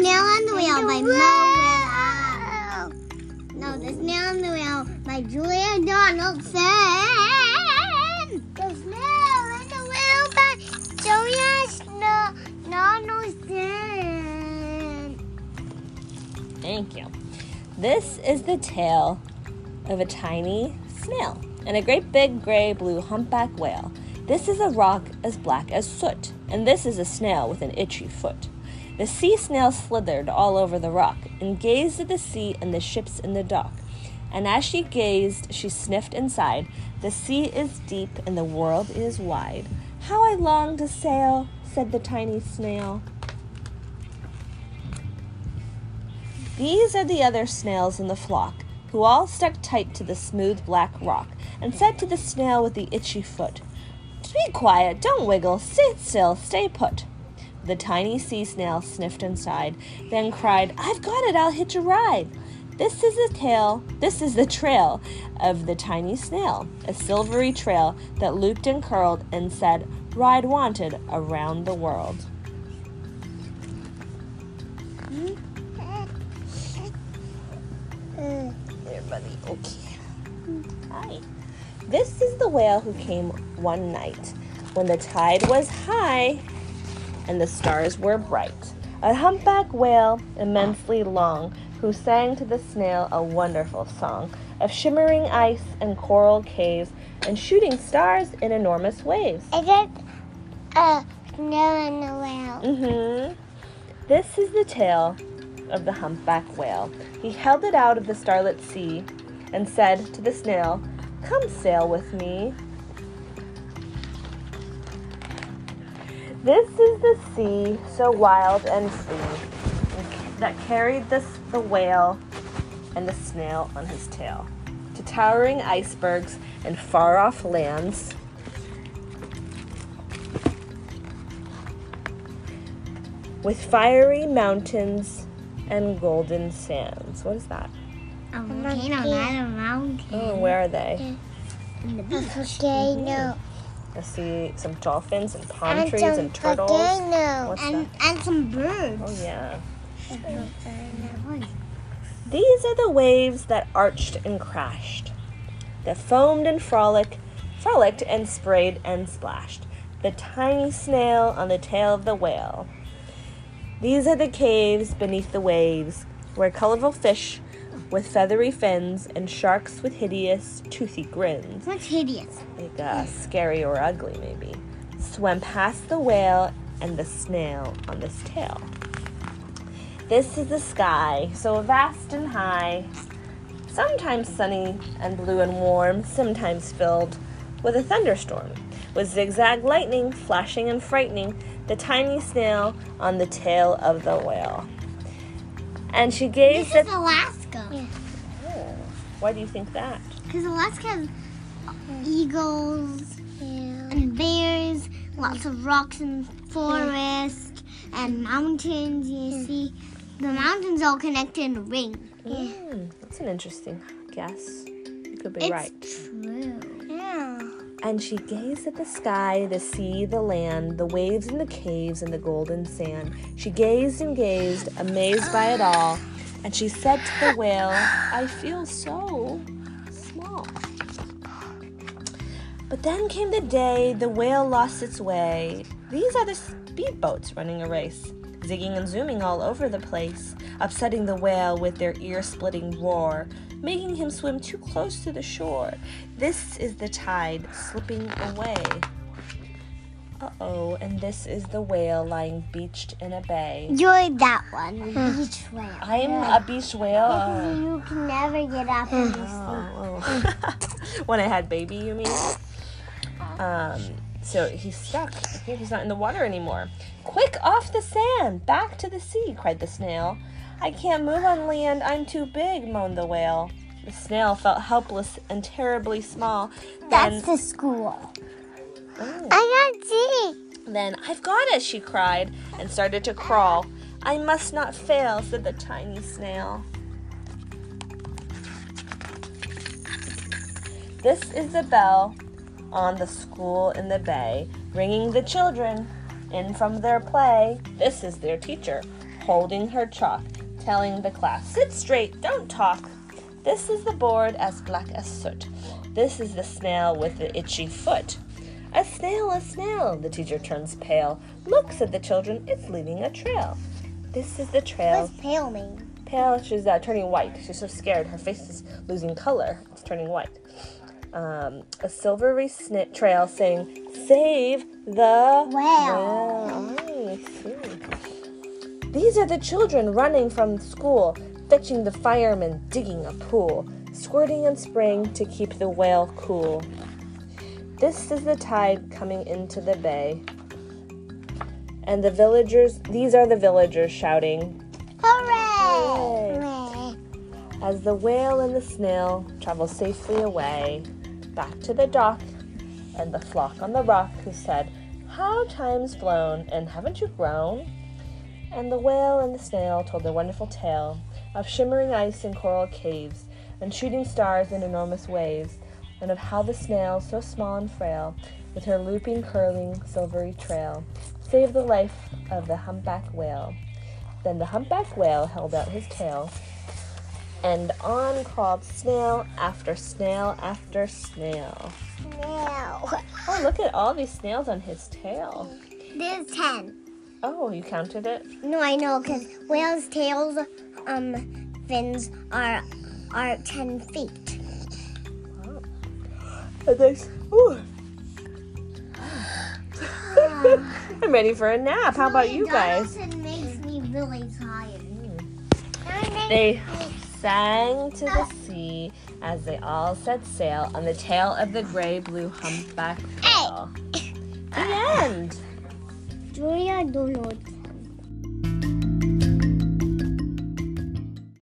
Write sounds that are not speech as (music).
Snail on the Whale by Mo Will. No, The Snail on the Whale by Julia Donaldson. The Snail on the Whale by Julia Sno- Donaldson. Thank you. This is the tale of a tiny snail and a great big gray blue humpback whale. This is a rock as black as soot, and this is a snail with an itchy foot. The sea snail slithered all over the rock and gazed at the sea and the ships in the dock. And as she gazed, she sniffed sighed. The sea is deep and the world is wide. How I long to sail, said the tiny snail. These are the other snails in the flock, who all stuck tight to the smooth black rock, and said to the snail with the itchy foot, Be quiet, don't wiggle, sit still, stay put. The tiny sea snail sniffed sighed, then cried, I've got it, I'll hitch a ride. This is the tail, this is the trail of the tiny snail, a silvery trail that looped and curled and said, Ride wanted around the world. There, buddy. Okay. Hi. This is the whale who came one night when the tide was high and the stars were bright. A humpback whale, immensely long, who sang to the snail a wonderful song of shimmering ice and coral caves and shooting stars in enormous waves. Is it a snail on the whale? Mm-hmm. This is the tale of the humpback whale. He held it out of the starlit sea and said to the snail, Come sail with me. This is the sea, so wild and free, that carried the, the whale and the snail on his tail to towering icebergs and far off lands. With fiery mountains and golden sands. What is that? A volcano, not a mountain. Oh, where are they? A volcano. I see some dolphins and palm trees and turtles. and, that? and some birds. Oh, yeah. These are the waves that arched and crashed, that foamed and frolic, frolicked and sprayed and splashed. The tiny snail on the tail of the whale. These are the caves beneath the waves, where colorful fish with feathery fins and sharks with hideous, toothy grins, What's hideous? like uh, scary or ugly maybe, swam past the whale and the snail on this tail. This is the sky, so vast and high, sometimes sunny and blue and warm, sometimes filled with a thunderstorm, with zigzag lightning flashing and frightening the tiny snail on the tail of the whale. And she This gazed at. is Alaska. Why do you think that? Because Alaska has eagles and bears, lots of rocks and forest and mountains. You see, the mountains all connected in a ring. Hmm, that's an interesting guess. You could be It's right. true. Yeah. And she gazed at the sky, the sea, the land, the waves and the caves and the golden sand. She gazed and gazed, amazed by it all. And she said to the whale, I feel so small. But then came the day the whale lost its way. These are the speedboats running a race, zigging and zooming all over the place, upsetting the whale with their ear splitting roar, making him swim too close to the shore. This is the tide slipping away. Uh oh, and this is the whale lying beached in a bay. You're that one, beach whale. I am a beach whale. Oh. You can never get up in the. Oh, oh. when I had baby, you mean? Um, so he's stuck. I he's not in the water anymore. Quick, off the sand, back to the sea, cried the snail. I can't move on land, I'm too big, moaned the whale. The snail felt helpless and terribly small. That's Then, the school. Oh. I can't see. then, I've got it, she cried, and started to crawl. I must not fail, said the tiny snail. This is the bell on the school in the bay, ringing the children in from their play. This is their teacher, holding her chalk, telling the class, Sit straight, don't talk. This is the board as black as soot. This is the snail with the itchy foot. A snail, a snail. The teacher turns pale. Look, said the children, it's leaving a trail. This is the trail. What's pale mean? Pale, she's uh, turning white. She's so scared. Her face is losing color. It's turning white. Um, a silvery snit trail saying, Save the Whale. whale." These are the children running from school, fetching the firemen, digging a pool, squirting and spraying to keep the whale cool. This is the tide coming into the bay. And the villagers, these are the villagers shouting, Hooray! As the whale and the snail travel safely away, back to the dock, and the flock on the rock who said, How time's flown, and haven't you grown? And the whale and the snail told their wonderful tale of shimmering ice and coral caves, and shooting stars and enormous waves, and of how the snail, so small and frail, with her looping, curling, silvery trail, saved the life of the humpback whale. Then the humpback whale held out his tail, and on crawled snail after snail after snail. No. Oh, look at all these snails on his tail. There's ten. Oh, you counted it? No, I know, because whales' tails, um, fins are are ten feet. Wow. And there's, ooh. (sighs) I'm ready for a nap. How about you guys? It makes me really tired. They sang to the sea as they all set sail on the tail of the gray blue humpback whale. The end. Julia, don't know